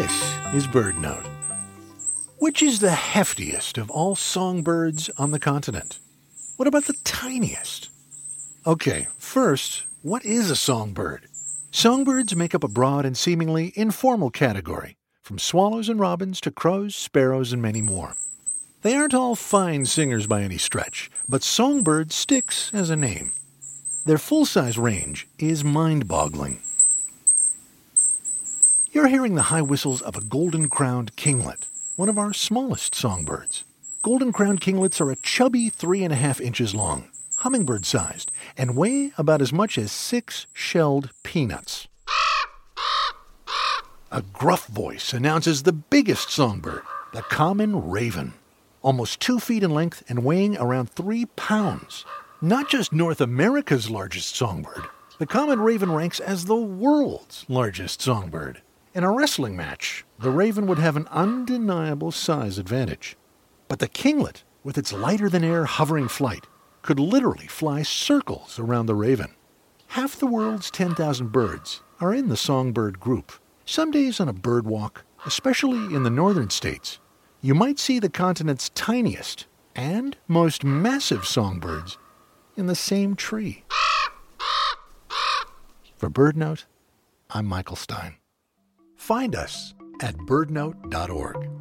is BirdNote. Which is the heftiest of all songbirds on the continent? What about the tiniest? Okay, first, what is a songbird? Songbirds make up a broad and seemingly informal category, from swallows and robins to crows, sparrows, and many more. They aren't all fine singers by any stretch, but songbird sticks as a name. Their full size range is mind boggling. You're hearing the high whistles of a golden crowned kinglet, one of our smallest songbirds. Golden crowned kinglets are a chubby three and a half inches long, hummingbird sized, and weigh about as much as six shelled peanuts. A gruff voice announces the biggest songbird, the common raven, almost two feet in length and weighing around three pounds. Not just North America's largest songbird, the common raven ranks as the world's largest songbird. In a wrestling match, the raven would have an undeniable size advantage. But the kinglet, with its lighter than air hovering flight, could literally fly circles around the raven. Half the world's 10,000 birds are in the songbird group. Some days on a bird walk, especially in the northern states, you might see the continent's tiniest and most massive songbirds in the same tree. For BirdNote, I'm Michael Stein. Find us at birdnote.org.